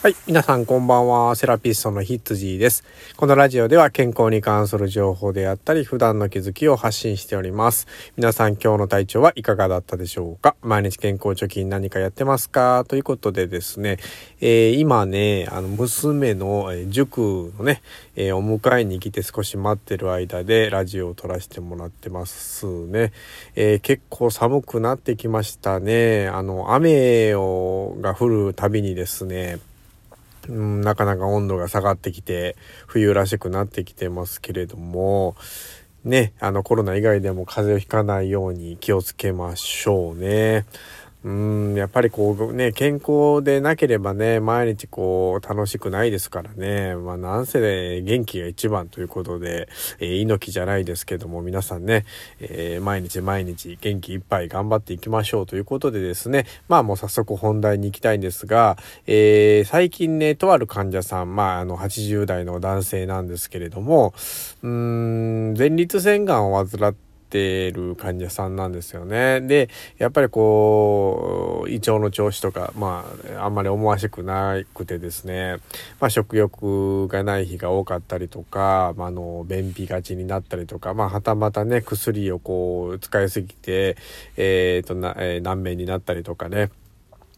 はい。皆さんこんばんは。セラピストのヒッツジーです。このラジオでは健康に関する情報であったり、普段の気づきを発信しております。皆さん今日の体調はいかがだったでしょうか？毎日健康貯金何かやってますか？ということでですね、えー、今ね、あの、娘の塾のね、えー、お迎えに来て少し待ってる間でラジオを撮らせてもらってますね。えー、結構寒くなってきましたね。あの、雨をが降るたびにですね、うん、なかなか温度が下がってきて、冬らしくなってきてますけれども、ね、あのコロナ以外でも風邪をひかないように気をつけましょうね。うんやっぱりこうね健康でなければね毎日こう楽しくないですからね。まあなんせね元気が一番ということで、えー、猪木じゃないですけども皆さんね、えー、毎日毎日元気いっぱい頑張っていきましょうということでですね。まあもう早速本題に行きたいんですが、えー、最近ねとある患者さんまああの80代の男性なんですけれどもうん前立腺がんを患っててる患者さんなんですよね。で、やっぱりこう、胃腸の調子とか、まあ、あんまり思わしくなくてですね、まあ、食欲がない日が多かったりとか、まあ、あの、便秘がちになったりとか、まあ、はたまたね、薬をこう、使いすぎて、えっ、ー、と、な、えー、難便になったりとかね、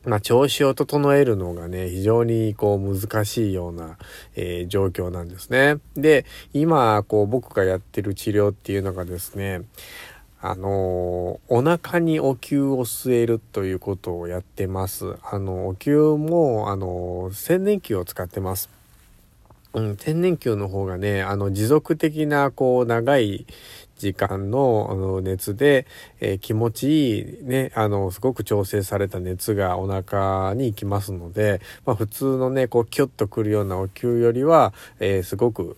まあ、調子を整えるのがね、非常にこう難しいような、えー、状況なんですね。で、今、こう僕がやってる治療っていうのがですね、あの、お腹にお灸を据えるということをやってます。あの、お灸も、あのー、千年灸を使ってます。うん、天然灸の方がね、あの、持続的な、こう、長い時間のあの熱で、えー、気持ちいいね、あの、すごく調整された熱がお腹に行きますので、まあ、普通のね、こう、キュッとくるようなお灸よりは、えー、すごく、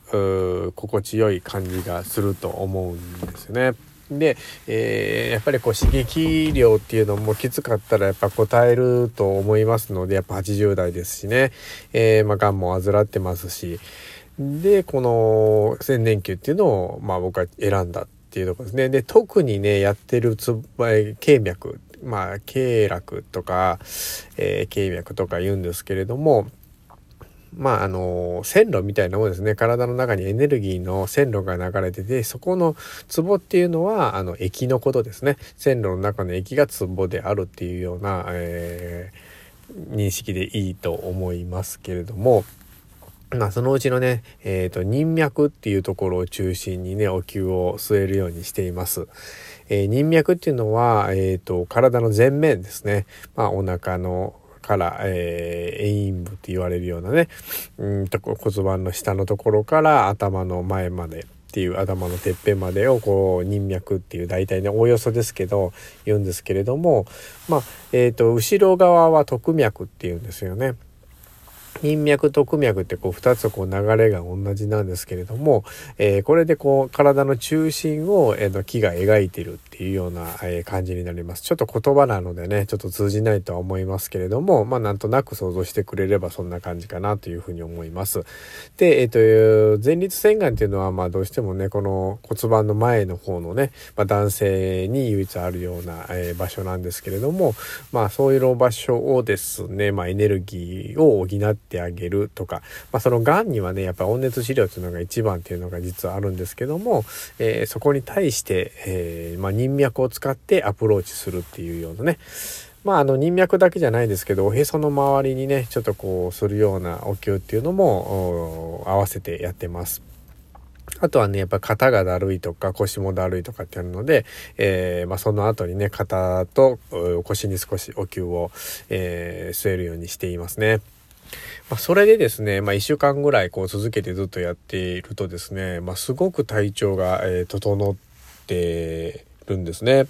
心地よい感じがすると思うんですよね。で、えー、やっぱりこう刺激量っていうのもきつかったらやっぱ応えると思いますので、やっぱ80代ですしね、えー、まあ、癌も患ってますし、で、この千年球っていうのを、まあ僕は選んだっていうとこですね。で、特にね、やってるつば、経脈、まあ、経絡とか、えー、経脈とか言うんですけれども、まあ、あの、線路みたいなものですね。体の中にエネルギーの線路が流れてて、そこのツボっていうのは、あの、液のことですね。線路の中の液がツボであるっていうような、えー、認識でいいと思いますけれども、まあ、そのうちのね、えっ、ー、と、人脈っていうところを中心にね、お灸を据えるようにしています。えー、人脈っていうのは、えっ、ー、と、体の前面ですね。まあ、お腹のから、えー、遠陰部って言われるようなね、うんと骨盤の下のところから頭の前までっていう頭のてっぺんまでをこう人脈っていう大体ねおおよそですけど言うんですけれどもまあえっ、ー、と後ろ側は徳脈っていうんですよね。人脈徳脈ってこう2つこう流れが同じなんですけれども、えー、これでこう体の中心を、えー、の木が描いてるっいうような、え、感じになります。ちょっと言葉なのでね、ちょっと通じないとは思いますけれども、まあなんとなく想像してくれればそんな感じかなというふうに思います。で、えっ、ー、と、前立腺がんっていうのはまあどうしてもね、この骨盤の前の方のね、まあ、男性に唯一あるような、え、場所なんですけれども、まあそういう場所をですね、まあエネルギーを補ってあげるとか、まあ、そのがんにはねやっぱ温熱治療っていうのが一番っていうのが実はあるんですけども、えー、そこに対して、えー、まあ、人脈を使ってアプローチするっていうようなねまあ、あの人脈だけじゃないですけどおへその周りにねちょっとこうするようなお灸っていうのも合わせてやってます。あとはね、やっぱ肩がだるいとか腰もだるいとかってあるので、えー、まあ、その後にね、肩と腰に少しお灸を、えー、据えるようにしていますね。まあ、それでですね、まあ、1週間ぐらいこう続けてずっとやっているとですね、まあ、すごく体調が、えー、整ってるんですね。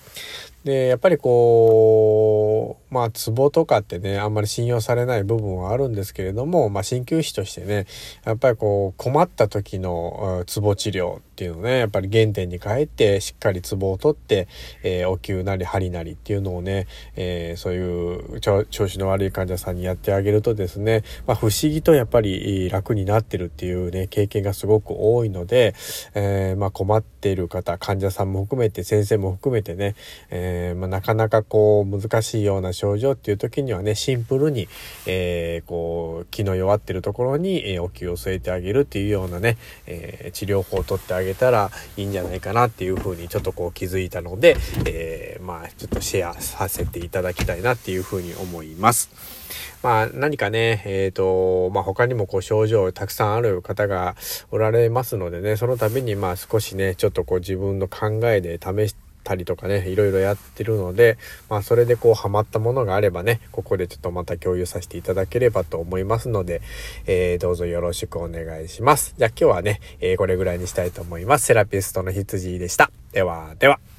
で、やっぱりこう、まあ、ツボとかってね、あんまり信用されない部分はあるんですけれども、まあ、鍼灸師としてね、やっぱりこう、困った時のツボ治療っていうのね、やっぱり原点に帰って、しっかりツボを取って、えー、お灸なり針なりっていうのをね、えー、そういう調子の悪い患者さんにやってあげるとですね、まあ、不思議とやっぱり楽になってるっていうね、経験がすごく多いので、えー、まあ、困っている方、患者さんも含めて、先生も含めてね、え、まあ、なかなかこう難しいような症状っていう時にはねシンプルに、えー、この気の弱ってるところに、えー、お気を据えてあげるっていうようなね、えー、治療法をとってあげたらいいんじゃないかなっていうふうにちょっとこう気づいたので、えー、まあちょっとシェアさせていただきたいなっていうふうに思います。まあ何かね、えっ、ー、と、まあ他にもこう症状たくさんある方がおられますのでね、その度にまあ少しね、ちょっとこう自分の考えで試してたりとかね、いろいろやってるので、まあそれでこうハマったものがあればね、ここでちょっとまた共有させていただければと思いますので、えー、どうぞよろしくお願いします。じゃあ今日はね、えー、これぐらいにしたいと思います。セラピストの羊でした。では、では。